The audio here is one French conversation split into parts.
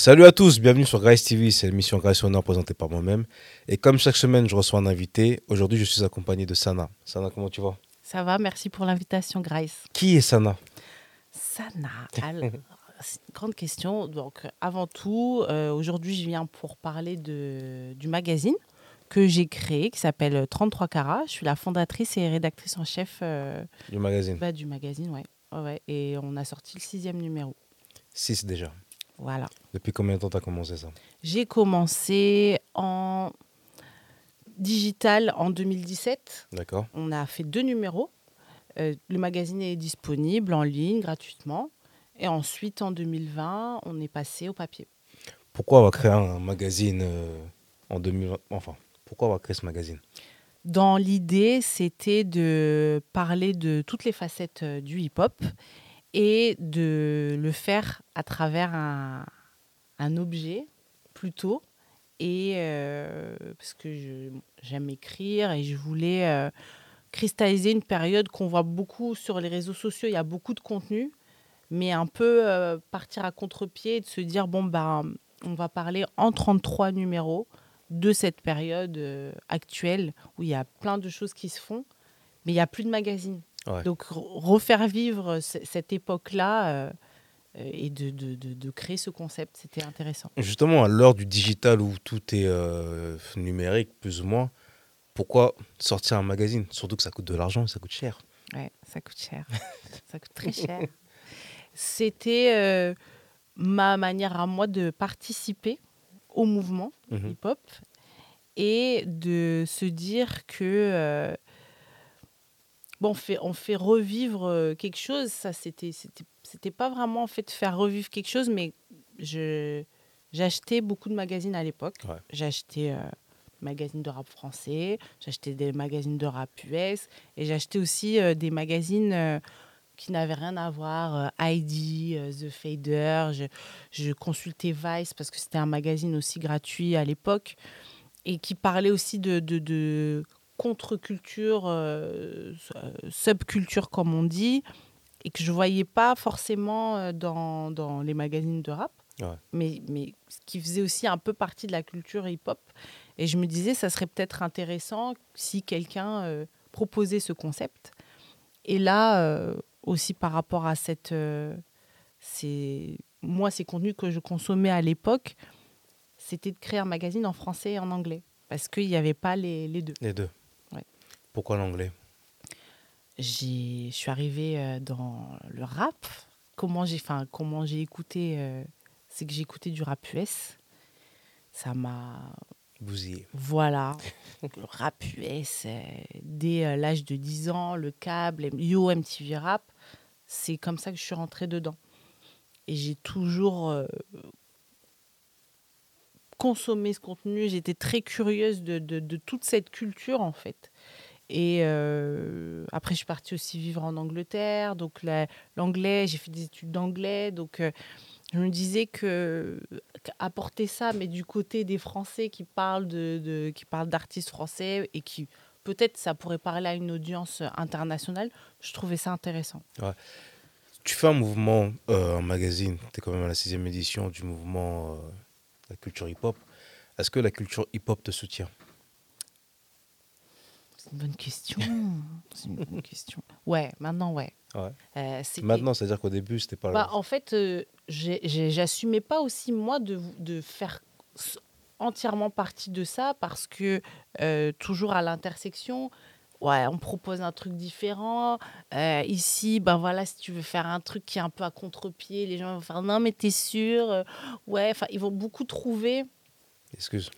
Salut à tous, bienvenue sur Grace TV, c'est l'émission Grace Honor présentée par moi-même. Et comme chaque semaine, je reçois un invité. Aujourd'hui, je suis accompagné de Sana. Sana, comment tu vas? Ça va, merci pour l'invitation, Grace. Qui est Sana? Sana, alors, c'est une grande question. Donc, avant tout, euh, aujourd'hui, je viens pour parler de, du magazine que j'ai créé, qui s'appelle 33 carats. Je suis la fondatrice et rédactrice en chef euh, Du magazine bah, du magazine, ouais. Ouais, ouais. Et on a sorti le sixième numéro. 6 déjà. Voilà. Depuis combien de temps tu as commencé ça? J'ai commencé en digital en 2017. D'accord. On a fait deux numéros. Euh, le magazine est disponible en ligne gratuitement. Et ensuite, en 2020, on est passé au papier. Pourquoi avoir créé un magazine euh, en 2020 Enfin, pourquoi avoir créé ce magazine? Dans l'idée, c'était de parler de toutes les facettes euh, du hip-hop et de le faire à travers un, objet plutôt. Et euh, parce que j'aime écrire et je voulais euh, cristalliser une période qu'on voit beaucoup sur les réseaux sociaux. Il y a beaucoup de contenu, mais un peu euh, partir à contre-pied et de se dire bon, ben, on va parler en 33 numéros de cette période actuelle où il y a plein de choses qui se font, mais il n'y a plus de magazines. Ouais. Donc re- refaire vivre ce- cette époque-là euh, et de, de- de- de créer ce concept, c'était intéressant. Justement, à l'heure du digital où tout est euh, numérique, plus ou moins, pourquoi sortir un magazine? Surtout que ça coûte de l'argent, ça coûte cher. Ouais, ça coûte cher. ça coûte très cher. C'était euh, ma manière à moi de participer au mouvement Mhm. hip-hop et de se dire que bon, on fait, on fait revivre euh, quelque chose. Ça, c'était, c'était, c'était pas vraiment en fait de faire revivre quelque chose, mais je, j'achetais beaucoup de magazines à l'époque. Ouais. J'achetais euh, magazines de rap français, j'achetais des magazines de rap US et j'achetais aussi euh, des magazines euh, qui n'avaient rien à voir, euh, The Fader. Je, je consultais Vice parce que c'était un magazine aussi gratuit à l'époque et qui parlait aussi de, de, de contre-culture, euh, euh, subculture comme on dit, et que je voyais pas forcément euh, dans, dans les magazines de rap, Ouais. mais, mais ce qui faisait aussi un peu partie de la culture hip-hop. Et je me disais, ça serait peut-être intéressant si quelqu'un euh, proposait ce concept. Et là, euh, aussi par rapport à cette... euh, ces, moi, ces contenus que je consommais à l'époque, c'était de créer un magazine en français et en anglais. Parce qu'il n'y avait pas les, les deux. Les deux. Pourquoi l'anglais? Je suis arrivée euh, dans le rap. Comment j'ai enfin, comment j'ai écouté euh, C'est que j'ai écouté du rap US. Ça m'a Bousillé. Voilà, le rap US, euh, dès euh, l'âge de 10 ans, le câble, Yo MTV Rap, c'est comme ça que je suis rentrée dedans. Et j'ai toujours consommé ce contenu, j'étais très curieuse de, de- de toute cette culture en fait. Et euh, après, je suis partie aussi vivre en Angleterre, donc la- l'anglais, j'ai fait des études d'anglais, donc euh, je me disais que apporter ça, mais du côté des Français qui parlent de- qui parlent d'artistes français et qui peut-être ça pourrait parler à une audience internationale, je trouvais ça intéressant. Tu fais un mouvement, euh, un magazine, tu es quand même à la sixième édition du mouvement euh, la culture hip-hop. Est-ce que la culture hip-hop te soutient? C'est une bonne question. C'est une bonne question. Ouais, maintenant ouais. Ouais. Euh, Maintenant, c'est-à-dire qu'au début, c'était pas Bah, là. en fait, euh, j'assumais pas aussi, moi, de, de faire entièrement partie de ça parce que euh, toujours à l'intersection, ouais, on propose un truc différent. Euh, ici, ben voilà, si tu veux faire un truc qui est un peu à contre-pied, les gens vont faire non, mais t'es sûr Ouais, enfin, ils vont beaucoup trouver Excuse.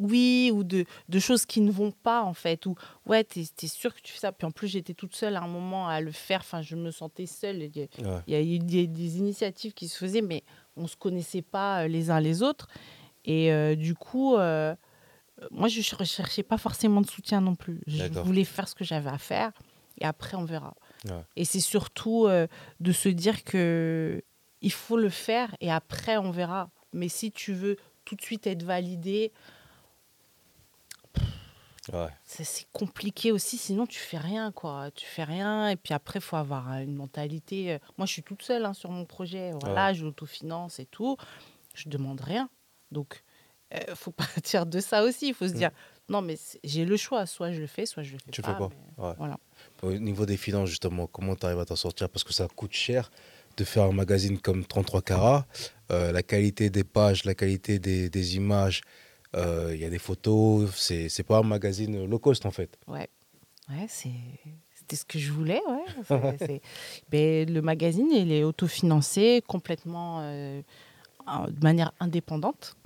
Oui, ou de, de choses qui ne vont pas, en fait. Ou, ouais, t'es es sûr que tu fais ça. Puis en plus, j'étais toute seule à un moment à le faire. Enfin, je me sentais seule. Il y a- Ouais. il y a eu des, des initiatives qui se faisaient, mais on se connaissait pas euh, les uns les autres. Et euh, du coup, euh, moi, je recherchais pas forcément de soutien non plus. Je voulais faire ce que j'avais à faire. Et après, on verra. Ouais. Et c'est surtout euh, de se dire que il faut le faire et après, on verra. Mais si tu veux tout de suite être validé, Ouais. c'est compliqué aussi, sinon tu fais rien, quoi. Tu fais rien, et puis après, il faut avoir euh, une mentalité. euh, Moi, je suis toute seule hein, sur mon projet, voilà, je l'autofinance et tout. je demande rien. Donc, il faut partir de ça aussi. Il faut se Mm. dire, non, mais j'ai le choix. Soit je le fais, soit je le fais Tu le pas. fais pas. mais Ouais. Voilà. Au niveau des finances, justement, comment tu arrives à t'en sortir? Parce que ça coûte cher de faire un magazine comme 33 carats. Euh, la qualité des pages, la qualité des, des images, euh, il y a des photos. C'est pas un magazine low cost, en fait. Ouais, ouais c'est- c'était ce que je voulais. Ouais. Ben, le magazine, il est autofinancé complètement euh, de manière indépendante.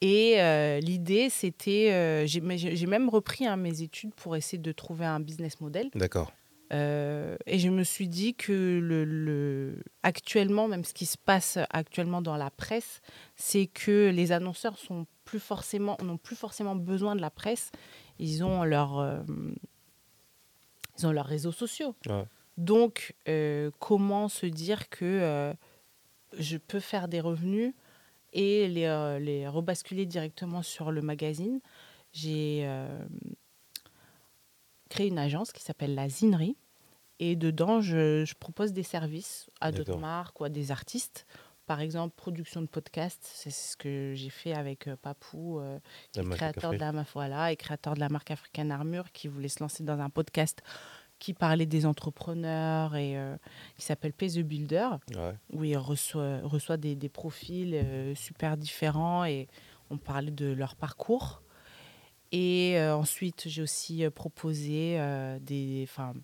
Et euh, l'idée, c'était, euh, mais j'ai même repris hein, mes études pour essayer de trouver un business model. D'accord. Euh, et je me suis dit que le, le- actuellement, même ce qui se passe actuellement dans la presse, c'est que les annonceurs sont plus forcément, n'ont plus forcément besoin de la presse. Ils ont leur, euh, ils ont leurs réseaux sociaux. Ouais. Donc, euh, comment se dire que je peux faire des revenus et les, les rebasculer directement sur le magazine? J'ai créé une agence qui s'appelle la Zinerie. Et dedans, je, je propose des services à d'autres marques ou à des artistes. Par exemple, production de podcasts, c'est ce que j'ai fait avec euh, Papou, euh, qui La est créateur de la, voilà, et créateur de la marque African Armure, qui voulait se lancer dans un podcast qui parlait des entrepreneurs et euh, qui s'appelle Pay the Builder Ouais. où il reçoit, reçoit des, des profils super différents et on parlait de leur parcours. Et euh, ensuite, j'ai aussi euh, proposé euh, des. Enfin,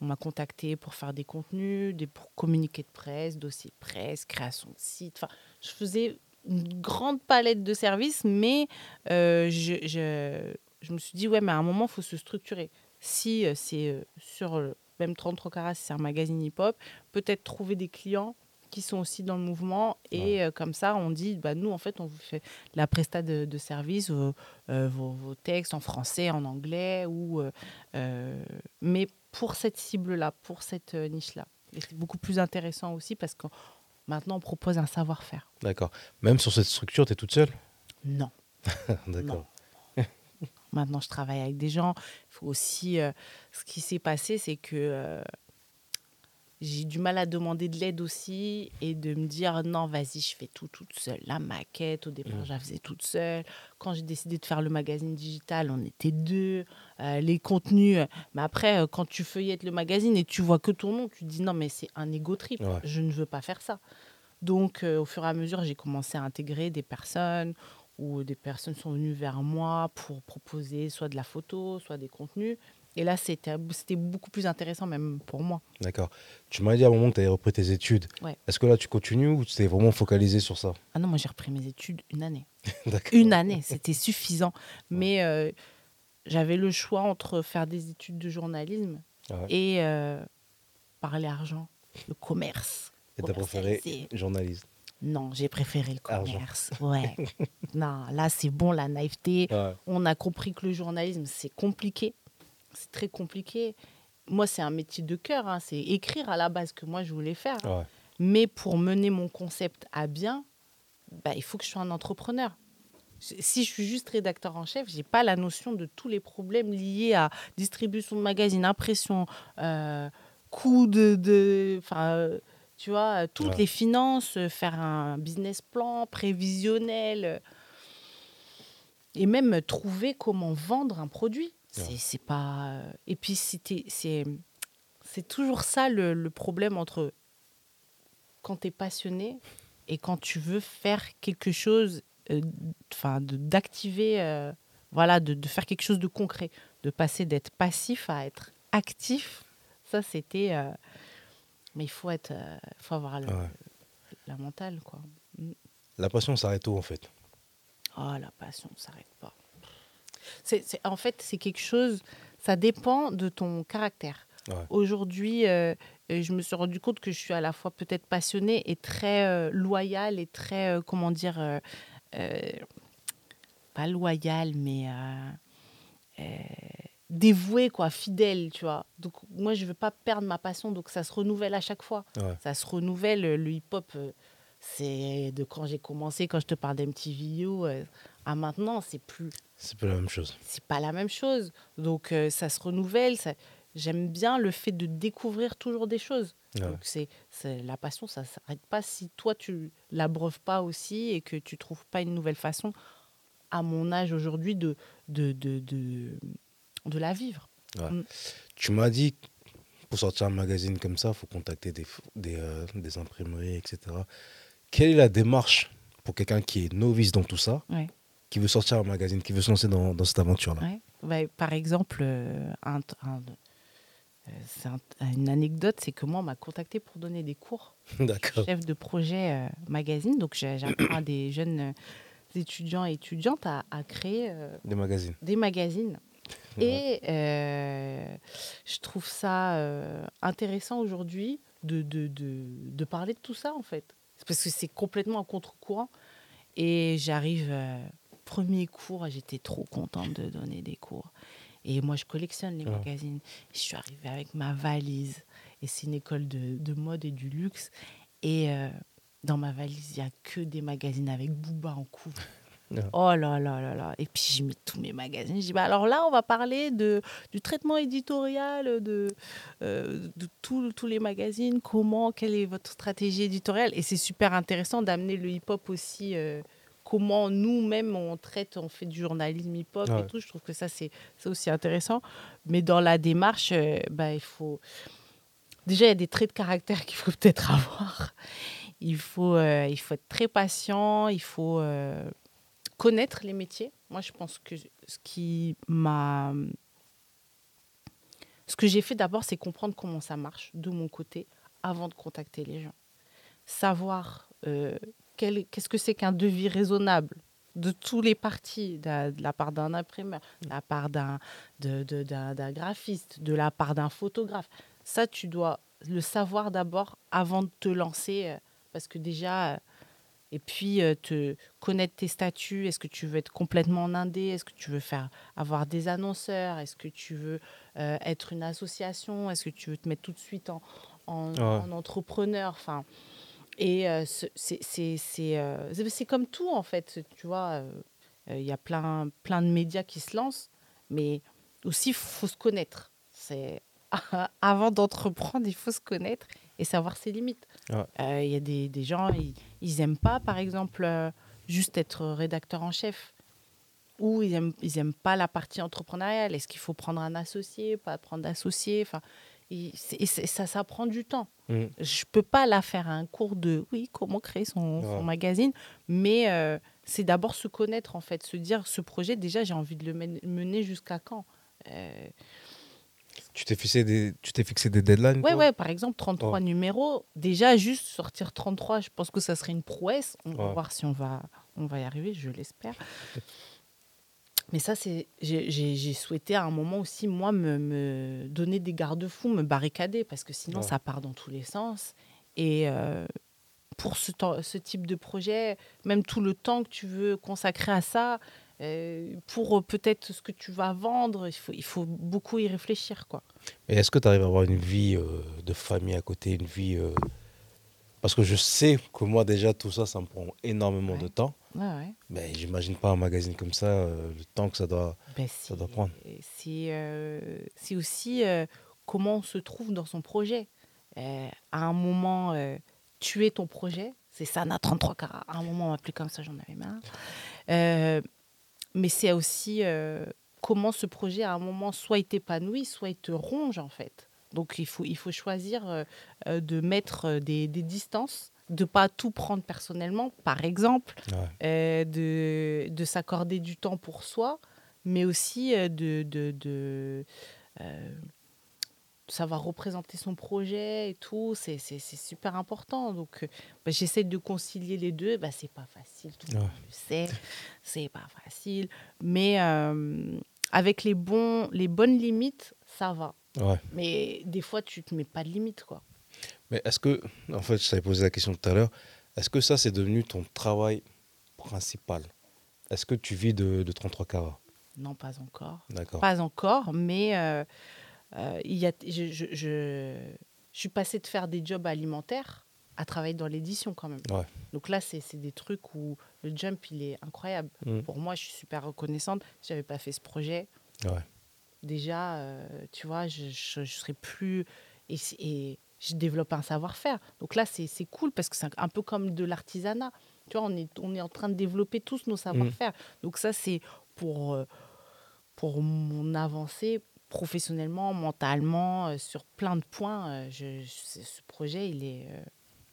on m'a contacté pour faire des contenus, des pour communiqués de presse, dossiers de presse, création de site. Enfin, je faisais une grande palette de services, mais je, je, je me suis dit, ouais, mais à un moment, il faut se structurer. Si c'est sur euh, même 33 carats, c'est un magazine hip-hop, peut-être trouver des clients qui sont aussi dans le mouvement et euh, comme ça on dit bah nous en fait on vous fait la presta de, de service euh, euh, vos, vos textes en français en anglais ou euh, mais pour cette cible là pour cette niche là et c'est beaucoup plus intéressant aussi parce que maintenant on propose un savoir-faire D'accord. Même sur cette structure, tu es toute seule? Non D'accord. Maintenant, je travaille avec des gens. Il faut aussi. euh, ce qui s'est passé, c'est que euh, j'ai du mal à demander de l'aide aussi et de me dire non, vas-y, je fais tout toute seule. La maquette, au départ, Mhm. je la faisais toute seule. Quand j'ai décidé de faire le magazine digital, on était deux. Euh, les contenus. euh, Mais après, euh, quand tu feuillettes le magazine et tu vois que ton nom, tu te dis non, mais c'est un ego trip. Ouais. Je ne veux pas faire ça. Donc, euh, au fur et à mesure, j'ai commencé à intégrer des personnes où des personnes sont venues vers moi pour proposer soit de la photo, soit des contenus. Et là, c'était beaucoup plus intéressant même pour moi. D'accord. Tu m'as dit à un moment que tu avais repris tes études. Ouais. Est-ce que là, tu continues ou tu t'es vraiment focalisé sur ça? Ah non, moi j'ai repris mes études une année. Une année, c'était suffisant. Mais euh, j'avais le choix entre faire des études de journalisme Ouais. et euh, parler argent, le commerce. Et t'as préféré journaliste? Non, j'ai préféré le Argent. commerce. Ouais. non, là c'est bon, la naïveté. Ouais. on a compris que le journalisme, c'est compliqué. C'est très compliqué. Moi, c'est un métier de cœur. hein. C'est écrire à la base que moi, je voulais faire. Ouais. Mais pour mener mon concept à bien, bah, il faut que je sois un entrepreneur. Si je suis juste rédacteur en chef, j'ai pas la notion de tous les problèmes liés à distribution de magazines, impression, euh, coût de, de, enfin, tu vois, toutes Ouais. les finances, faire un business plan prévisionnel, euh, et même trouver comment vendre un produit. C'est pas. euh, Et puis c'était, c'est, c'est toujours ça le, le problème entre quand tu es passionné et quand tu veux faire quelque chose, euh, enfin, d'activer, euh, voilà, de, de faire quelque chose de concret, de passer d'être passif à être actif. Ça, c'était. euh, mais il faut être, faut avoir le- Ouais. la mentale, quoi. La passion s'arrête où en fait? Oh, la passion s'arrête. C'est, c'est- en fait, c'est quelque chose, ça dépend de ton caractère. Ouais. Aujourd'hui, euh, je me suis rendu compte que je suis à la fois peut-être passionnée et très euh, loyale et très, euh, comment dire, pas loyale, mais dévouée, quoi, fidèle, tu vois. Donc, moi, je veux pas perdre ma passion, donc ça se renouvelle à chaque fois Ouais. ça se renouvelle. Le hip-hop, c'est de quand j'ai commencé, quand je te parle d'MTV à maintenant, c'est plus, C'est pas la même chose. c'est pas la même chose. Donc euh, ça se renouvelle. ça- j'aime bien le fait de découvrir toujours des choses. Ouais. Donc c'est c'est- la passion, ça s'arrête pas si toi tu l'abreuves pas aussi et que tu trouves pas une nouvelle façon à mon âge aujourd'hui de de, de, de de la vivre. Tu m'as dit, pour sortir un magazine comme ça, il faut contacter des, des, euh, des imprimeries, etc. Quelle est la démarche pour quelqu'un qui est novice dans tout ça, Ouais. Qui veut sortir un magazine, qui veut se lancer dans, dans cette aventure-là Ouais. Ouais, par exemple, euh, un- un- euh, un- une anecdote, c'est que moi, on m'a contacté pour donner des cours, D'accord. chef de projet euh, magazine. Donc, j'apprends à des jeunes étudiants et étudiantes à, à créer Des magazines. des magazines. Ouais. Et je trouve ça intéressant aujourd'hui de, de, de, de parler de tout ça, en fait. Parce que c'est complètement un contre-courant. Et j'arrive, premier cours, j'étais trop contente de donner des cours. Et moi, je collectionne les Ouais. magazines. Je suis arrivée avec ma valise. Et c'est une école de, de mode et du luxe. Et euh, dans ma valise, il n'y a que des magazines avec Booba en couve. Ouais. Oh là là là là. Et puis, j'ai mis tous mes magazines. Je dis, bah, alors là, on va parler de, du traitement éditorial de, euh, de tous tous les magazines. Comment, quelle est votre stratégie éditoriale? Et c'est super intéressant d'amener le hip-hop aussi. euh, comment nous-mêmes, on traite, on fait du journalisme hip-hop Ouais. et tout. Je trouve que ça, c'est aussi intéressant. Mais dans la démarche, euh, bah, il faut. Déjà, il y a des traits de caractère qu'il faut peut-être avoir. Il faut, euh, il faut être très patient, il faut euh, connaître les métiers. Moi, je pense que ce qui m'a. Ce que j'ai fait d'abord, c'est comprendre comment ça marche de mon côté avant de contacter les gens. Savoir qu'est-ce que c'est qu'un devis raisonnable de tous les partis, de la, de la part d'un imprimeur, de la part d'un de- de- graphiste, de la part d'un photographe. Ça, tu dois le savoir d'abord avant de te lancer, euh, parce que déjà, euh, et puis euh, te connaître tes statuts. Est-ce que tu veux être complètement en indé? Est-ce que tu veux faire avoir des annonceurs? Est-ce que tu veux euh, être une association? Est-ce que tu veux te mettre tout de suite en, en, Ouais. en entrepreneur? Enfin, et euh, c'est euh, c'est- comme tout en fait. Tu vois, euh, euh, il y a plein plein de médias qui se lancent, mais aussi faut se connaître. C'est avant d'entreprendre, il faut se connaître et savoir ses limites. Ouais. Euh, Il y a des, des gens, ils, ils aiment pas, par exemple, juste être rédacteur en chef. Ou ils aiment, ils aiment pas la partie entrepreneuriale. Est-ce qu'il faut prendre un associé, pas prendre d'associé? Enfin, et ça, ça prend du temps. Mm. Je peux pas la faire à un cours de, oui, comment créer son, magazine, mais euh, c'est d'abord se connaître, en fait, se dire, ce projet, déjà, j'ai envie de le men- mener jusqu'à quand Euh, Tu t'es fixé des, tu t'es fixé des deadlines Ouais, ouais, par exemple, 33 numéros. Déjà, juste sortir 33, je pense que ça serait une prouesse. On va voir si on va, on va y arriver, je l'espère. Mais ça, c'est j'ai souhaité à un moment aussi, moi, me, me donner des garde-fous, me barricader, parce que sinon, Ouais. ça part dans tous les sens. Et euh, pour ce, temps- ce type de projet, même tout le temps que tu veux consacrer à ça, euh, pour euh, peut-être ce que tu vas vendre, il faut, il faut beaucoup y réfléchir, quoi. Et est-ce que tu arrives à avoir une vie euh, de famille à côté, une vie... euh, Parce que je sais que moi déjà tout ça, ça me prend énormément de temps. Ouais, ouais. Mais j'imagine pas un magazine comme ça, euh, le temps que ça doit... Ben, Ça doit prendre. C'est euh, c'est aussi euh, comment on se trouve dans son projet. Euh, à un moment, euh, tuer ton projet, c'est ça, na 33 carats. À un moment, on m'appelait comme ça, j'en avais marre. Euh, mais c'est aussi euh, comment ce projet, à un moment, soit il t'épanouit, soit il te ronge, en fait. Donc, il faut, il faut choisir euh, euh, de mettre euh, des, des distances, de pas tout prendre personnellement, par exemple Ouais. euh, de, de s'accorder du temps pour soi, mais aussi de, de, de, euh, savoir représenter son projet et tout. C'est c'est- c'est super important. Donc, bah, j'essaie de concilier les deux. Bah, c'est pas facile, tout le Ouais. monde le sait. C'est pas facile. Mais euh, avec les, bons, les bonnes limites, ça va. Ouais. Mais des fois, tu te mets pas de limites, quoi. Mais est-ce que, en fait, je t'avais posé la question tout à l'heure, est-ce que ça, c'est devenu ton travail principal? Est-ce que tu vis de, de 33 carats? Non, pas encore. D'accord. Pas encore, mais euh, euh, y a, je, je, je, je suis passée de faire des jobs alimentaires à travailler dans l'édition quand même. Ouais. Donc là, c'est des trucs où le jump, il est incroyable. Mm. Pour moi, je suis super reconnaissante. Si j'avais pas fait ce projet, Ouais. Déjà, euh, tu vois, je, je, serai plus. Et, et je développe un savoir-faire. Donc là, c'est cool parce que c'est un peu comme de l'artisanat. Tu vois, on est, on est en train de développer tous nos savoir-faire. Mmh. Donc ça, c'est pour, euh, pour mon avancée professionnellement, mentalement, euh, sur plein de points. Je, ce projet, il est,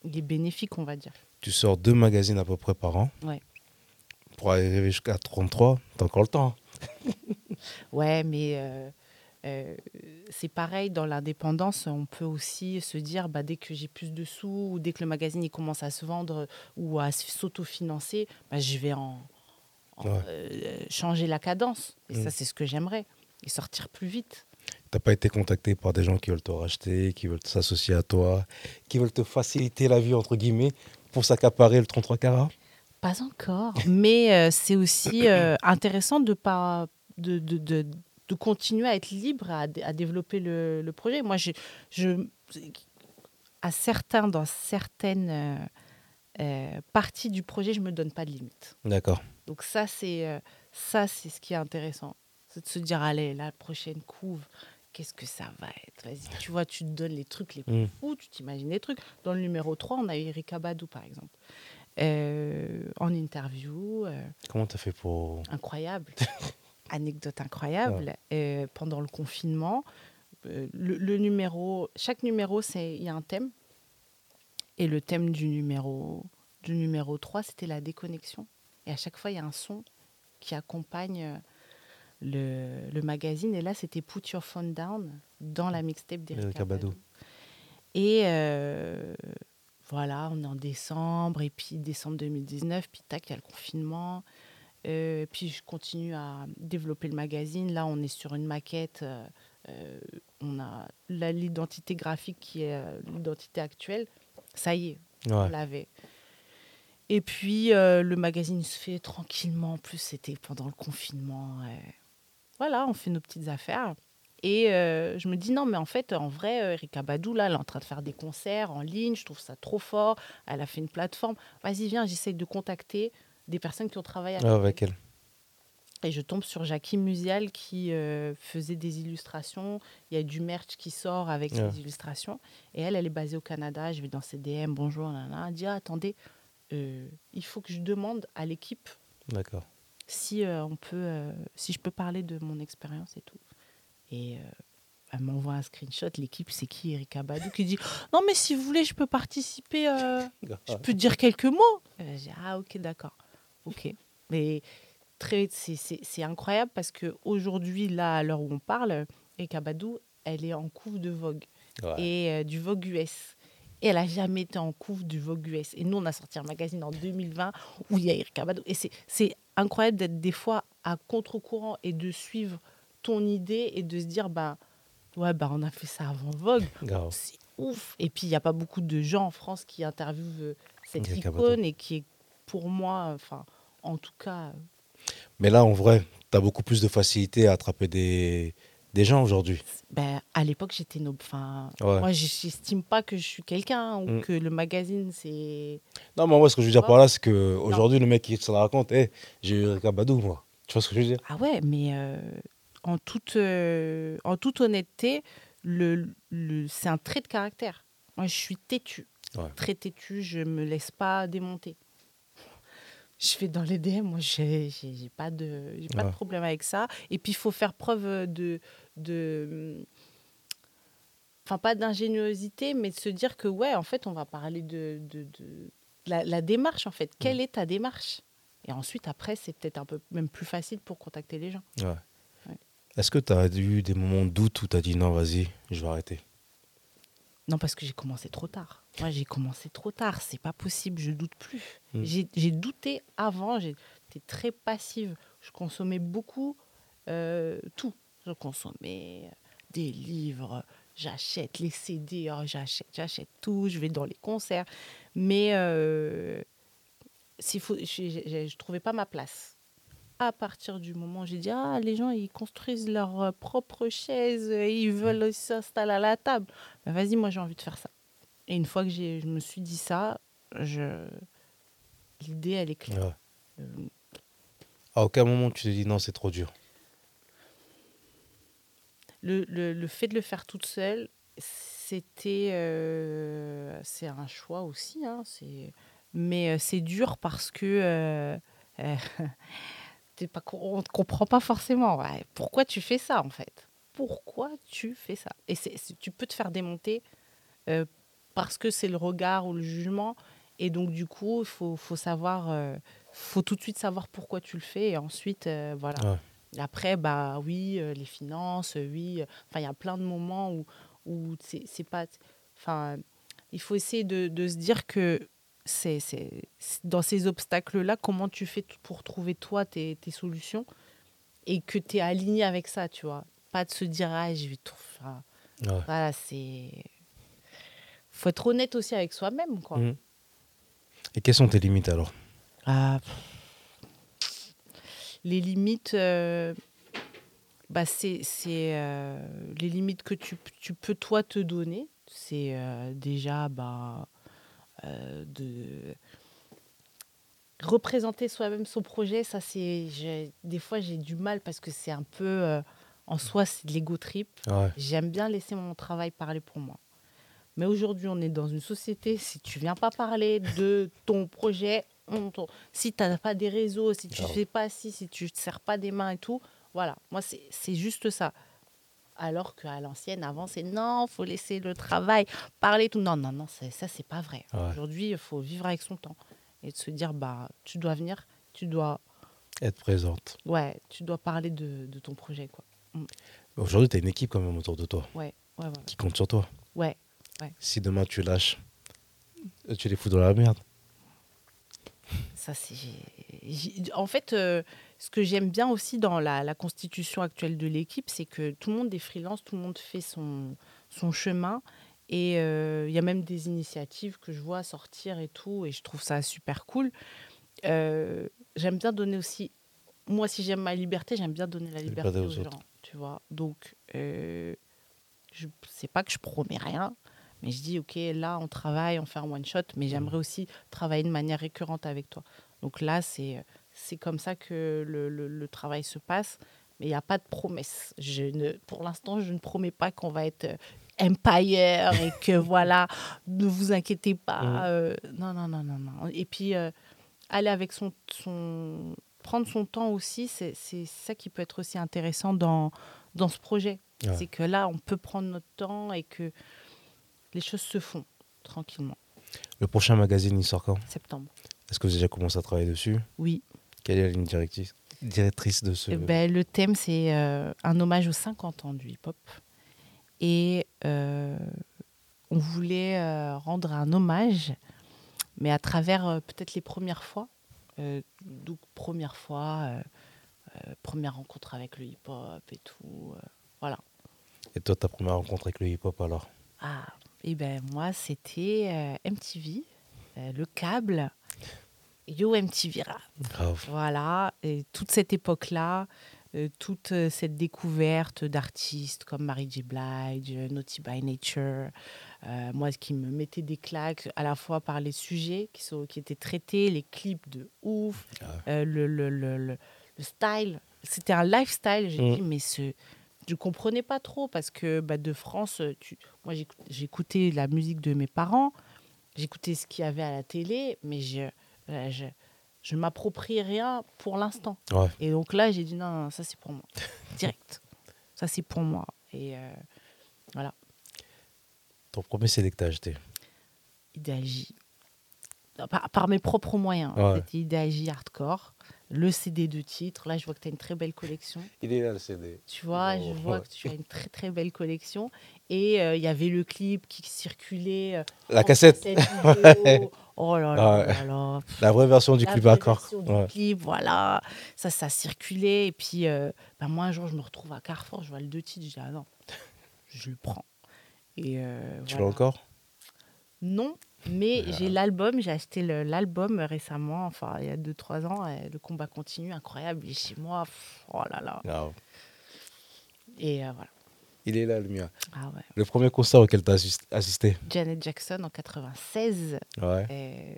il est bénéfique, on va dire. Tu sors deux magazines à peu près par an. Ouais. Pour arriver jusqu'à 33, t'as encore le temps. ouais, mais euh, euh, c'est pareil, dans l'indépendance, on peut aussi se dire, bah, dès que j'ai plus de sous, ou dès que le magazine il commence à se vendre ou à s'autofinancer, bah, je vais en, euh, changer la cadence. Et ça, mm. c'est ce que j'aimerais. Et sortir plus vite. T'as pas été contacté par des gens qui veulent te racheter, qui veulent s'associer à toi, qui veulent te faciliter la vie, entre guillemets, pour s'accaparer le 33 carats? Pas encore, mais c'est aussi intéressant de pas de, de, de, de, continuer à être libre, à, à développer le, le, projet. Moi, je, je, à certains, dans certaines euh, euh, parties du projet, je ne me donne pas de limite. D'accord. Donc ça, c'est euh, ça, c'est ce qui est intéressant. C'est de se dire, allez, la prochaine couve, qu'est-ce que ça va être? Vas-y, tu vois, tu te donnes les trucs les plus mm. fous, tu t'imagines les trucs. Dans le numéro 3, on a eu Erika Badou, par exemple. en interview. Comment tu as fait pour... Incroyable. anecdote incroyable, euh, pendant le confinement, euh, le, numéro, chaque numéro, il y a un thème. Et le thème du numéro, du numéro 3, c'était la déconnexion. Et à chaque fois, il y a un son qui accompagne euh, le, le magazine. Et là, c'était Put Your Phone Down dans la mixtape d'Eric Badou. Et voilà, on est en décembre, et puis décembre 2019, puis tac, il y a le confinement. Euh, puis je continue à développer le magazine. Là, on est sur une maquette. Euh, euh, on a l'identité graphique qui est l'identité actuelle. Ça y est, on l'avait. Et puis le magazine se fait tranquillement. En plus, c'était pendant le confinement. Voilà, on fait nos petites affaires. Et je me dis non, mais en fait, en vrai, Erika Badou, là, elle est en train de faire des concerts en ligne. Je trouve ça trop fort. Elle a fait une plateforme. Vas-y, viens, j'essaye de contacter des personnes qui ont travaillé ah, avec, elle. Et je tombe sur Jackie Musial qui euh, faisait des illustrations. Il y a du merch qui sort avec des illustrations. Et elle, elle est basée au Canada. Je vais dans ses DM, bonjour, Elle dit ah, attendez, euh, il faut que je demande à l'équipe D'accord. si euh, on peut, si je peux parler de mon expérience et tout. Et elle m'envoie un screenshot. L'équipe, c'est qui Erika Badou qui dit Non, mais si vous voulez, je peux participer. je peux dire quelques mots. J'ai Ah, ok, d'accord. Ok. Mais très, c'est incroyable parce qu'aujourd'hui, là, à l'heure où on parle, Erika Badou, elle est en couve de Vogue et euh, du Vogue US. Et elle n'a jamais été en couve du Vogue US. Et nous, on a sorti un magazine en 2020 où il y a Erika Badou. Et c'est incroyable d'être des fois à contre-courant et de suivre ton idée et de se dire, bah, ouais, bah, on a fait ça avant Vogue. C'est ouf. Et puis, il n'y a pas beaucoup de gens en France qui interviewent euh, cette icône et qui est, pour moi, enfin, en tout cas. Mais là, en vrai, tu as beaucoup plus de facilité à attraper des, des gens aujourd'hui. Ben, à l'époque, j'étais noble. Enfin, Moi, j'estime pas que je suis quelqu'un ou mm. que le magazine, c'est. Non, mais moi, ce que je veux dire par là, c'est qu'aujourd'hui, le mec qui se la raconte, hey, j'ai eu Erika Badou, moi. Tu vois ce que je veux dire? Ah ouais, mais euh, en, toute, euh, en toute honnêteté, le, le c'est un trait de caractère. Moi, je suis têtu. Très têtu, je me laisse pas démonter je fais dans les DM, moi, j'ai pas, de, pas de problème avec ça. Et puis, il faut faire preuve de. de enfin, pas d'ingéniosité, mais de se dire que, ouais, en fait, on va parler de, de, de la, démarche, en fait. Quelle est ta démarche? Et ensuite, après, c'est peut-être un peu même plus facile pour contacter les gens. Est-ce que tu as eu des moments de doute où tu as dit non, vas-y, je vais arrêter? Non, parce que j'ai commencé trop tard. Moi, j'ai commencé trop tard. C'est pas possible. Je doute plus. Hmm. J'ai douté avant. J'étais très passive. Je consommais beaucoup euh, tout. Je consommais des livres. J'achète les CD. Oh, j'achète, j'achète tout. Je vais dans les concerts. Mais euh, faut, je, je, trouvais pas ma place à partir du moment où j'ai dit ah les gens ils construisent leur euh, propre chaise ils veulent s'installer à la table ben, vas-y moi j'ai envie de faire ça et une fois que je me suis dit ça je l'idée elle est claire à aucun moment tu te dis non c'est trop dur le, le, le fait de le faire toute seule, c'était. euh, c'est un choix aussi. Hein, c'est- mais euh, c'est dur parce que. euh, t'es pas, on ne comprend pas forcément. ouais, pourquoi tu fais ça, en fait? Pourquoi tu fais ça? Et c'est- c'est- tu peux te faire démonter parce que c'est le regard ou le jugement. Et donc, du coup, il faut, faut savoir. euh, faut tout de suite savoir pourquoi tu le fais. Et ensuite, euh, voilà. Ouais. Après, bah oui, euh, les finances, euh, oui. Enfin, il y a plein de moments où, où c'est pas. Enfin, il faut essayer de, de se dire que c'est dans ces obstacles-là, comment tu fais pour trouver toi tes, tes solutions et que tu es aligné avec ça, tu vois. Pas de se dire, ah, je vais tout. enfin, Ouais. voilà, c'est. Faut être honnête aussi avec soi-même, quoi. Mhm. Et quelles sont tes limites alors? Ah, les limites, euh, bah c'est c'est, euh, les limites que tu, tu peux toi te donner. C'est euh, déjà bah, euh, de représenter soi-même son projet. Ça c'est des fois j'ai du mal parce que c'est un peu en soi c'est de l'ego trip. Ouais. J'aime bien laisser mon travail parler pour moi. Mais aujourd'hui, on est dans une société, si tu viens pas parler de ton projet, on si tu n'as pas des réseaux, si tu ne fais pas ci, si tu ne te serres pas des mains et tout, voilà, moi, c'est juste ça. Alors qu'à l'ancienne, avant, c'est non, faut laisser le travail, parler, tout. Non, non, non, ça, c'est pas vrai. Ouais. Aujourd'hui, il faut vivre avec son temps et de se dire, bah, tu dois venir, tu dois, Être présente. ouais, tu dois parler de, de ton projet, quoi. Aujourd'hui, tu as une équipe quand même autour de toi Ouais, ouais, ouais. qui compte sur toi. ouais. Si demain tu lâches, euh, tu les fous dans la merde. Ça, c'est. En fait, euh, ce que j'aime bien aussi dans la, la constitution actuelle de l'équipe, c'est que tout le monde est freelance, tout le monde fait son, son chemin. Et euh, il y a même des initiatives que je vois sortir et tout, et je trouve ça super cool. Euh, j'aime bien donner aussi. Moi, si j'aime ma liberté, j'aime bien donner la liberté liberté aux aux, gens. Tu vois Donc, je sais pas que je promets rien, mais je dis, OK, là, on travaille, on fait un one-shot, mais j'aimerais aussi travailler de manière récurrente avec toi. Donc là, c'est c'est comme ça que le, le- le travail se passe, mais il n'y a pas de promesse. Je ne, pour l'instant, je ne promets pas qu'on va être euh, empire et que voilà, ne vous inquiétez pas. Mhm. euh, non, non, non, non, non. Et puis, euh, aller avec son, son. Prendre son temps aussi, c'est c'est ça qui peut être aussi intéressant dans, dans ce projet. Ouais. C'est que là, on peut prendre notre temps et que les choses se font tranquillement. Le prochain magazine, il sort quand? Septembre. Est-ce que vous avez déjà commencé à travailler dessus? Oui. Quelle est la ligne directrice, directrice de ce. Eh ben, le thème, c'est euh, un hommage aux 50 ans du hip-hop. Et euh, on voulait euh, rendre un hommage, mais à travers peut-être les premières fois. Donc, première fois, première rencontre avec le hip-hop et tout. voilà. Et toi, ta première rencontre avec le hip-hop alors? Ah, et ben moi, c'était euh, MTV, euh, le câble, Yo MTV Rap. Voilà, et toute cette époque-là, euh, toute cette découverte d'artistes comme Mary J. Blige, Naughty by Nature, moi qui me mettait des claques à la fois par les sujets qui, sont, qui étaient traités, les clips de ouf, Ah. le, le, le, le- le style. C'était un lifestyle. J'ai Mm. dit, mais ce. Je comprenais pas trop parce que bah, de France, tu... moi j'écout- j'écoutais la musique de mes parents, j'écoutais ce qu'il y avait à la télé, mais je, euh, je, je m'approprie rien pour l'instant. Ouais. Et donc là, j'ai dit non, non, ça c'est pour moi. Direct. ça c'est pour moi. Et euh, voilà, Ton premier CD que t'as acheté Idéal J. Par, par mes propres moyens. Ouais. C'était Idéal J Hardcore. Le CD de titres. Là, je vois que tu as une très belle collection. Il est là le CD. Tu vois, Oh, je vois que tu as une très très belle collection. Et euh, il y avait le clip qui circulait. euh, La cassette, vidéo. Oh là là, Ouais. là là. la vraie version du La clip du Ouais. clip, voilà. Ça, ça circulait. Et puis, euh, bah, moi, un jour, je me retrouve à Carrefour, je vois le deux titres, je dis, ah non, je le prends. Et euh, Tu l'as encore? Non, mais j'ai l'album, j'ai acheté l'album récemment, enfin, il y a 2-3 ans. le combat continue, incroyable. Il est chez moi, pff, oh là là. Et euh, voilà. Il est là le mien. Ah ouais. Le premier concert auquel tu as assisté Janet Jackson en 96. Ouais. euh,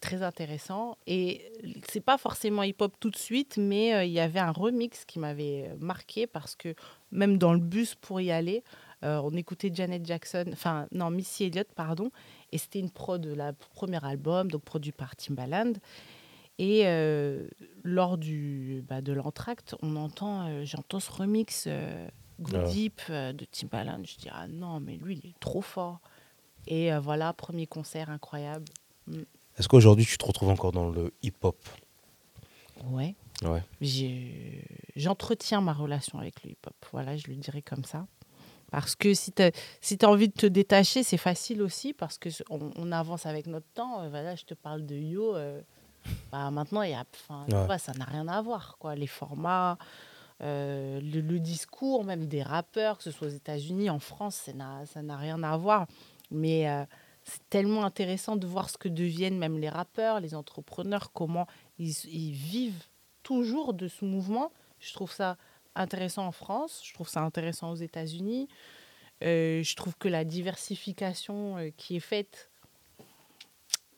très intéressant. Et c'est pas forcément hip-hop tout de suite, mais euh, il y avait un remix qui m'avait marqué parce que même dans le bus pour y aller, euh, on écoutait Janet Jackson, enfin non, Missy Elliott, pardon, et c'était une prod de la premier album, donc produit par Timbaland. Et euh, lors du, bah, de l'entracte, on entend, j'entends ce remix Go Ah. Deep de Timbaland. Je dis, ah non, mais lui, il est trop fort. Et voilà, premier concert incroyable. Est-ce qu'aujourd'hui, tu te retrouves encore dans le hip-hop? Ouais. Ouais. J'entretiens ma relation avec le hip-hop. Voilà, je le dirais comme ça. Parce que si tu as, si as envie de te détacher, c'est facile aussi parce que on, on avance avec notre temps. Euh, Voilà, je te parle de Yo. euh, bah, maintenant, y a, Ouais. vois, ça n'a rien à voir. Quoi. Les formats, euh, le, le discours, même des rappeurs, que ce soit aux États-Unis, en France, ça n'a ça n'a rien à voir. Mais euh, c'est tellement intéressant de voir ce que deviennent même les rappeurs, les entrepreneurs, comment ils, ils vivent toujours de ce mouvement. Je trouve ça intéressant en France, je trouve ça intéressant aux États-Unis. Euh, je trouve que la diversification euh, qui est faite,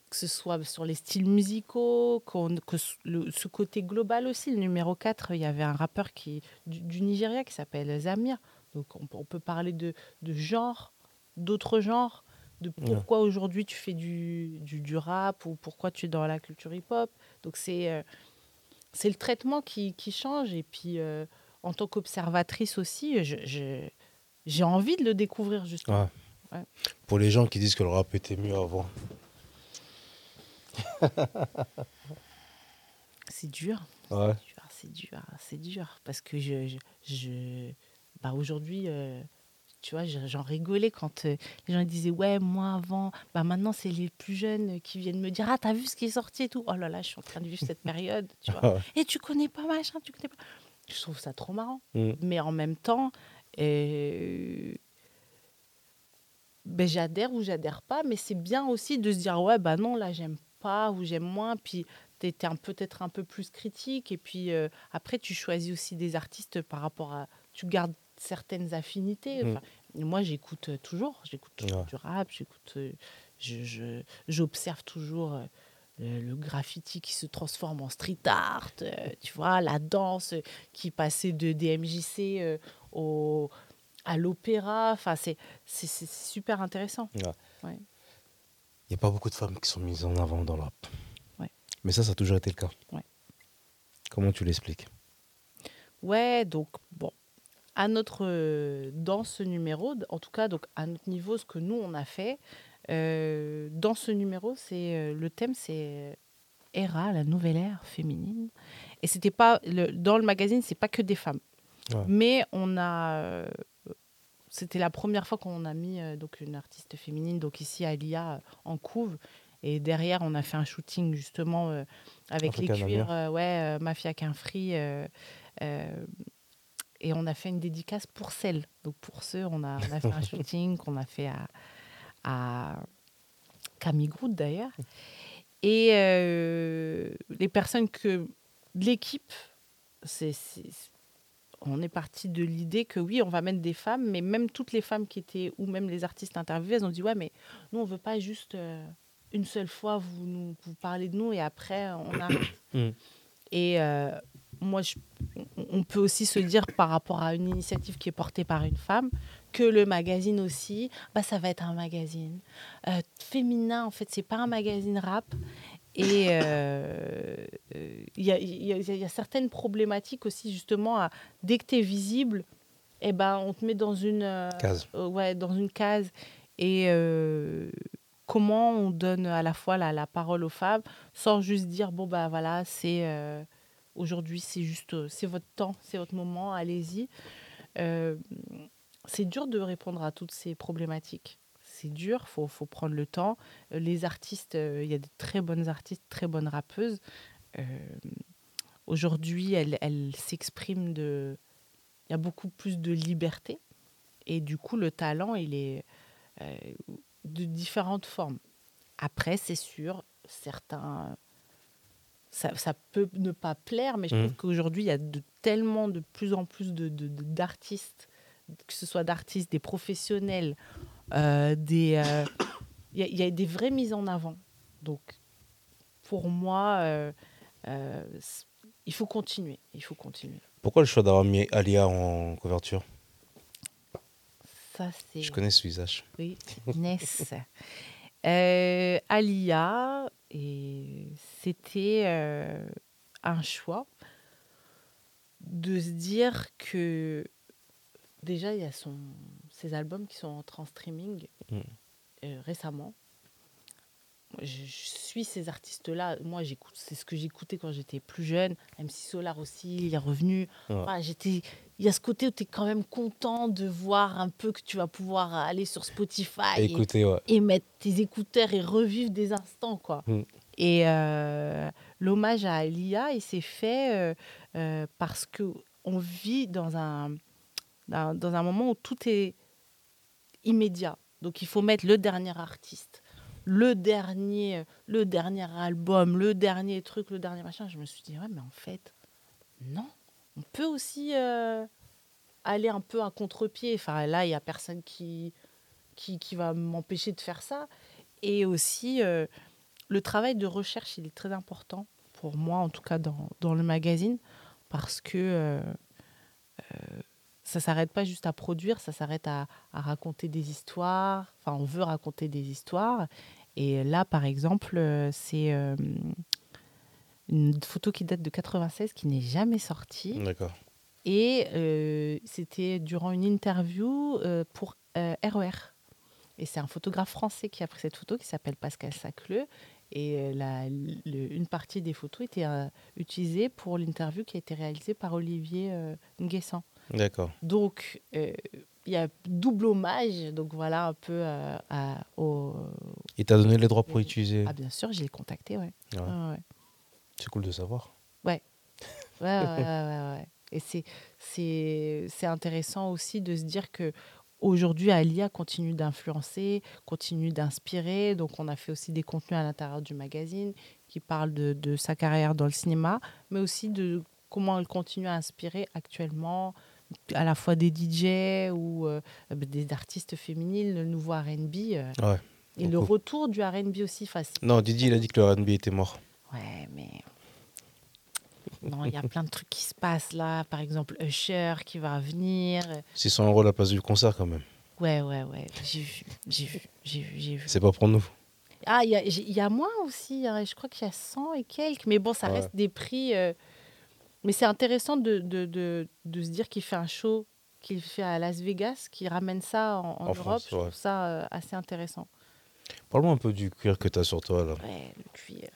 que ce soit sur les styles musicaux, qu'on- que ce- le- ce côté global aussi, le numéro 4, il y avait un rappeur qui, du, du Nigeria qui s'appelle Zamir. Donc on, peut- on peut parler de, de genre, d'autres genres, de pourquoi aujourd'hui tu fais du, du, du rap ou pourquoi tu es dans la culture hip-hop. Donc c'est euh, c'est le traitement qui, qui change. Et puis en tant qu'observatrice aussi, j'ai envie de le découvrir justement. Ouais. Ouais. Pour les gens qui disent que le rap était mieux avant. C'est dur. Ouais. c'est dur, c'est dur. Parce que je, je, je- bah aujourd'hui, euh, tu vois, je- j'en rigolais quand euh, les gens disaient ouais, moi avant, bah maintenant c'est les plus jeunes qui viennent me dire ah t'as vu ce qui est sorti et tout. Oh là là, je suis en train de vivre cette période, tu vois. Ouais. Et tu connais pas machin, tu connais pas. Je trouve ça trop marrant. Mm. Mais en même temps, euh, ben, j'adhère ou j'adhère pas, mais c'est bien aussi de se dire ouais bah non là j'aime pas ou j'aime moins, puis tu es peut-être un peu plus critique et puis euh, après tu choisis aussi des artistes par rapport à tu gardes certaines affinités. Mm. Moi j'écoute euh, toujours, j'écoute toujours Ouais. du rap, j'écoute, euh, je- j'observe toujours. Euh, le, le graffiti qui se transforme en street art, euh, tu vois, la danse qui passait de DMJC euh, au, à l'opéra. Enfin, c'est, super intéressant. Il Ouais. n'y a pas beaucoup de femmes qui sont mises en avant dans rap. Ouais. Mais ça, ça a toujours été le cas. Comment tu l'expliques? Ouais, donc bon, à notre dans ce numéro, en tout cas donc à notre niveau, ce que nous on a fait euh, dans ce numéro, c'est euh, le thème, c'est Era, la nouvelle ère féminine. Et c'était pas le, dans le magazine, c'est pas que des femmes, Ouais. mais on a, euh, c'était la première fois qu'on a mis euh, donc une artiste féminine, donc ici à l'IA euh, en couve. Et derrière, on a fait un shooting justement euh, avec Africa les cuirs, euh, ouais, euh, Mafia Qu'un Free. euh, euh, et on a fait une dédicace pour celle. Donc pour ceux, on a, on a fait un shooting qu'on a fait à, à Camille Groot d'ailleurs. Et euh, les personnes que l'équipe, c'est, on est parti de l'idée que oui, on va mettre des femmes, mais même toutes les femmes qui étaient, ou même les artistes interviewés, elles ont dit ouais, mais nous, on veut pas juste euh, une seule fois vous, nous, vous parler de nous et après, on arrête. Mm. Et euh, moi, je- on- peut aussi se dire par rapport à une initiative qui est portée par une femme, que le magazine aussi, bah, ça va être un magazine euh, féminin. En fait, c'est pas un magazine rap. Et euh, euh, il y, a, il y a- il y a certaines problématiques aussi, justement, à- dès que tu es visible, eh ben, on te met dans une, euh, Case. euh, ouais, dans une case. Et euh, comment on donne à la fois la, la parole aux femmes sans juste dire, bon, bah voilà, c'est euh, aujourd'hui, c'est juste, euh, c'est votre temps, c'est votre moment, allez-y. Euh, c'est dur de répondre à toutes ces problématiques. C'est dur, faut, faut prendre le temps. Euh, Les artistes, il y a de très bonnes artistes, très bonnes rappeuses. Aujourd'hui, elles, elles s'expriment de. Il y a beaucoup plus de liberté. Et du coup, le talent, il est de différentes formes. Après, c'est sûr, certains. Ça, ça peut ne pas plaire, mais je trouve qu'aujourd'hui, il y a de, tellement de plus en plus de- de- de- d'artistes, que ce soit d'artistes, des professionnels, euh, des. euh, Il y, a- il y a des vraies mises en avant. Donc, pour moi, euh, il faut continuer. Il faut continuer. Pourquoi le choix d'avoir mis Alia en couverture? Ça, c'est. Je connais ce visage. Oui, Ness. Euh, Alia, et c'était euh, un choix de se dire que déjà il y a son, ses albums qui sont entrés en streaming Mm. euh, récemment. Je, suis ces artistes-là. Moi, j'écoute, c'est ce que j'écoutais quand j'étais plus jeune. MC Solar aussi, il est revenu. Ouais. J'étais, il y a ce côté où tu es quand même content de voir un peu que tu vas pouvoir aller sur Spotify et, Écoutez, ouais. et mettre tes écouteurs et revivre des instants. quoi. Mm. Et euh, l'hommage à Alia, il s'est fait euh, euh, parce que on vit dans un, dans, dans un moment où tout est immédiat. Donc il faut mettre le dernier artiste, le dernier, le dernier album, le dernier truc, le dernier machin. Je me suis dit, ouais, mais en fait, non. On peut aussi euh, aller un peu à contre-pied. Enfin, là, il n'y a personne qui, qui, qui va m'empêcher de faire ça. Et aussi, euh, le travail de recherche, il est très important pour moi, en tout cas dans, dans le magazine, parce que euh, euh, ça s'arrête pas juste à produire, ça s'arrête à, à raconter des histoires. Enfin, on veut raconter des histoires. Et là, par exemple, euh, c'est euh, une photo qui date de 96 qui n'est jamais sortie. D'accord. Et euh, c'était durant une interview euh, pour euh, RER. Et c'est un photographe français qui a pris cette photo qui s'appelle Pascal Sacleux. Et la- le- une partie des photos était utilisée pour l'interview qui a été réalisée par Olivier Nguessan. D'accord. Donc, il y a double hommage. Donc voilà un peu euh, à- au. Il t'a donné les droits pour utiliser. Ah, bien sûr, j'ai contacté, ouais. Ouais. Ouais, ouais. C'est cool de savoir. Ouais, ouais, ouais, ouais. Et c'est, c'est, c'est intéressant aussi de se dire que aujourd'hui, Alia continue d'influencer, continue d'inspirer. Donc, on a fait aussi des contenus à l'intérieur du magazine qui parlent de, de sa carrière dans le cinéma, mais aussi de comment elle continue à inspirer actuellement à la fois des DJ ou euh, des artistes féminines, le nouveau R&B euh, Ouais. et le retour du R&B aussi facile. Non, Didi, il a dit que le RB était mort. Ouais, mais. Non, il y a plein de trucs qui se passent là. Par exemple, Usher qui va venir. 600 euros la place du concert quand même. Ouais, ouais, ouais. J'ai vu, j'ai vu, j'ai vu, j'ai vu. C'est pas pour nous. Ah, il y a, y a moins aussi. hein. Je crois qu'il y a 100 et quelques. Mais bon, ça Ouais. reste des prix. euh, Mais c'est intéressant de, de, de, de se dire qu'il fait un show qu'il fait à Las Vegas, qu'il ramène ça en, en En Europe. France, Je trouve ça euh, assez intéressant. Parle-moi un peu du cuir que t'as sur toi là. Ouais, le cuir.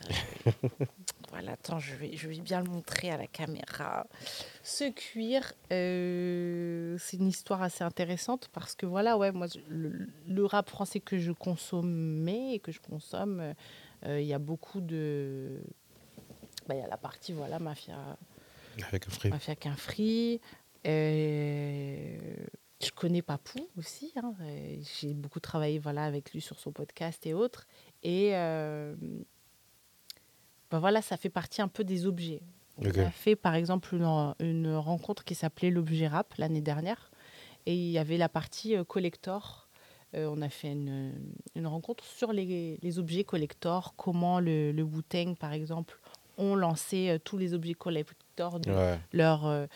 euh, voilà, attends, je vais, je vais bien le montrer à la caméra. Ce cuir, euh, c'est une histoire assez intéressante parce que voilà, ouais, moi, je- le, le rap français que je consommais et que je consomme, euh, il y a beaucoup de. bah, Il y a la partie, voilà, Mafia, Avec un free. Qu'un free. Euh, je connais Papou aussi. hein, euh, J'ai beaucoup travaillé voilà, avec lui sur son podcast et autres. Et euh, ben voilà, ça fait partie un peu des objets. On a fait par exemple une, une rencontre qui s'appelait l'objet rap l'année dernière. Et il y avait la partie collector. Euh, on a fait une, une rencontre sur les, les objets collector, comment le, le Wu-Tang, par exemple, ont lancé tous les objets Ouais. leur euh,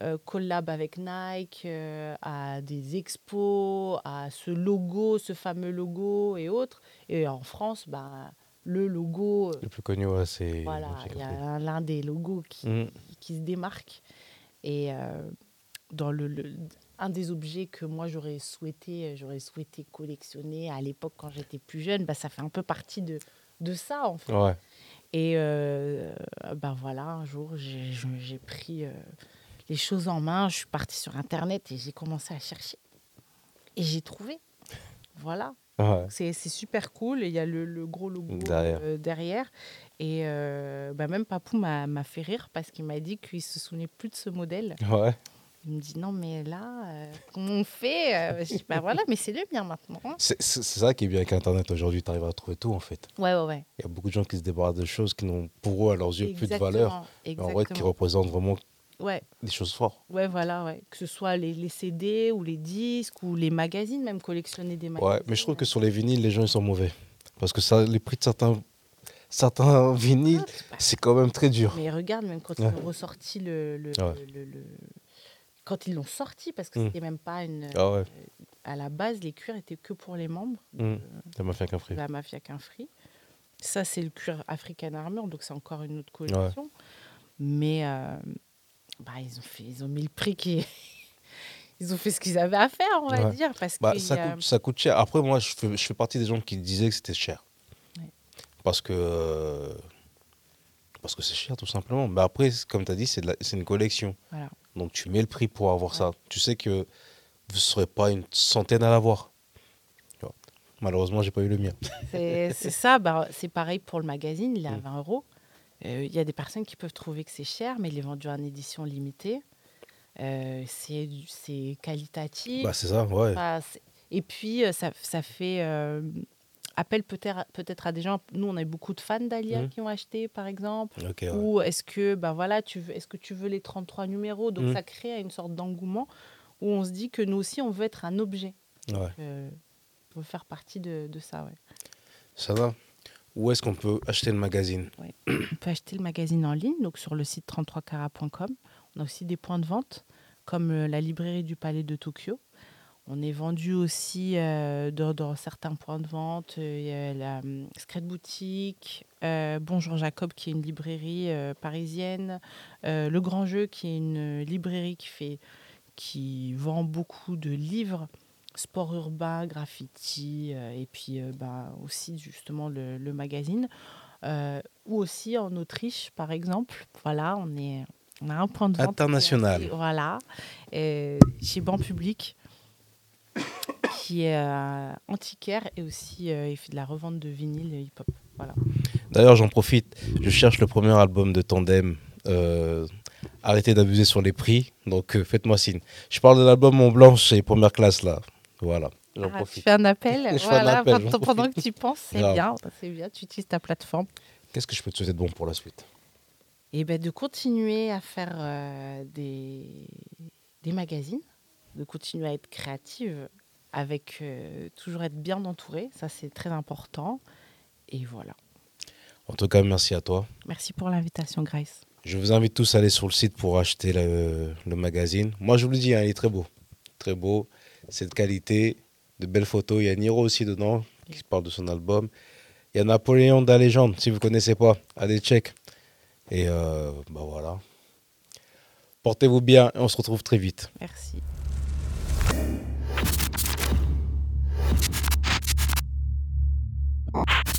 euh, collab avec Nike, euh, à des expos, à ce logo, ce fameux logo et autres. Et en France, bah, le logo, euh, Le plus connu, ouais, c'est. voilà, il y a l'un des logos qui, Mm. qui se démarque. Et dans le, le- un des objets que moi j'aurais souhaité, j'aurais souhaité collectionner à l'époque quand j'étais plus jeune, bah, ça fait un peu partie de, de ça en fait. Ouais. Et euh, ben voilà, un jour, j'ai pris euh, les choses en main, je suis partie sur Internet et j'ai commencé à chercher. Et j'ai trouvé. Voilà, Ouais. c'est super cool. Il y a le, le gros logo Derrière. euh, derrière. Et euh, bah, même Papou m'a m'a fait rire parce qu'il m'a dit qu'il se souvenait plus de ce modèle. Ouais. Il me dit non, mais là, euh, comment on fait Euh, Je dis bah voilà, mais c'est le mien maintenant. C'est ça qui est bien avec Internet aujourd'hui. Tu arrives à trouver tout en fait. Ouais, ouais, ouais. Il y a beaucoup de gens qui se débarrassent de choses qui n'ont pour eux, à leurs yeux, plus de valeur. Exactement, Mais en vrai, qui représentent vraiment Ouais. des choses fortes. Ouais, voilà, ouais. Que ce soit les, les CD ou les disques ou les magazines, même collectionner des magazines. Ouais, mais je trouve que sur les vinyles, les gens ils sont mauvais. Parce que ça, les prix de certains, certains vinyles, Ah, c'est pas- c'est quand même très dur. Mais regarde, même quand Ouais. ils ont ressorti le. le- Ouais. le- le- quand ils l'ont sorti, parce que Mm. c'était même pas une. Ah ouais. À la base, les cuirs étaient que pour les membres Mm. Ça m'a fait qu'un la mafia qu'un. Ça, c'est le cuir African Armor, donc c'est encore une autre collection. Mais euh, bah, ils, ont fait, ils ont mis le prix qui. ils ont fait ce qu'ils avaient à faire, on va Ouais. dire. Parce Bah, que ça, a- coûte, ça coûte cher. Après, moi, je fais, je fais partie des gens qui disaient que c'était cher. Ouais. Parce que euh, parce que c'est cher, tout simplement. Mais après, comme tu as dit, la- c'est une collection. Voilà. Donc, tu mets le prix pour avoir Ouais. ça. Tu sais que vous ne serez pas une centaine à l'avoir. Malheureusement, j'ai pas eu le mien. C'est ça, bah, c'est pareil pour le magazine, il est à Mm. 20 euros. Euh, Il y a des personnes qui peuvent trouver que c'est cher, mais il est vendu en édition limitée. Euh, c'est qualitatif. Bah, c'est ça, ouais. Et puis, euh, ça, ça fait euh, appel peut-être peut à des gens. Nous, on a eu beaucoup de fans d'Alia Mhm. qui ont acheté, par exemple. Ouais. Ou est-ce que, bah voilà, tu veux, est-ce que tu veux les 33 numéros? Donc, Mhm. ça crée une sorte d'engouement où on se dit que nous aussi, on veut être un objet. Ouais. Euh, on veut faire partie de, de ça, ouais. Ça va? Où est-ce qu'on peut acheter le magazine? On peut acheter le magazine en ligne, donc sur le site 33cara.com. On a aussi des points de vente, comme euh, la librairie du Palais de Tokyo. On est vendu aussi euh, dans, dans certains points de vente. Euh, Il y a la hum, Secret Boutique, euh, Bonjour Jacob, qui est une librairie euh, parisienne, Le Grand Jeu, qui est une librairie qui, fait, qui vend beaucoup de livres sport urbain, graffiti, et puis bah, aussi justement le, le magazine. Ou aussi en Autriche, par exemple. Voilà, on, est, on a un point de vente. International. voilà, euh, chez Banc Public, qui est euh, antiquaire et aussi euh, il fait de la revente de vinyle hip-hop. Voilà. D'ailleurs, j'en profite. Je cherche le premier album de Tandem. Euh, arrêtez d'abuser sur les prix. Donc, euh, faites-moi signe. Je parle de l'album Mont Blanc chez Première Classe, là. Voilà. J'en Ah, tu profite. fais un appel, Je fais un voilà, appel, pendant, que tu penses, c'est bien, c'est bien, tu utilises ta plateforme. Qu'est-ce que je peux te souhaiter de bon pour la suite? Et ben de continuer à faire euh, des, des magazines, de continuer à être créative, avec euh, toujours être bien entourée, ça c'est très important. Et voilà. En tout cas, merci à toi. Merci pour l'invitation, Grace. Je vous invite tous à aller sur le site pour acheter le, le magazine. Moi, je vous le dis, hein, il est très beau. Très beau. C'est de qualité. De belles photos. Il y a Niro aussi dedans qui parle de son album. Il y a Napoléon de la légende, si vous ne connaissez pas. Allez, check. Et euh, bah voilà. Portez-vous bien et on se retrouve très vite. Merci. Oh.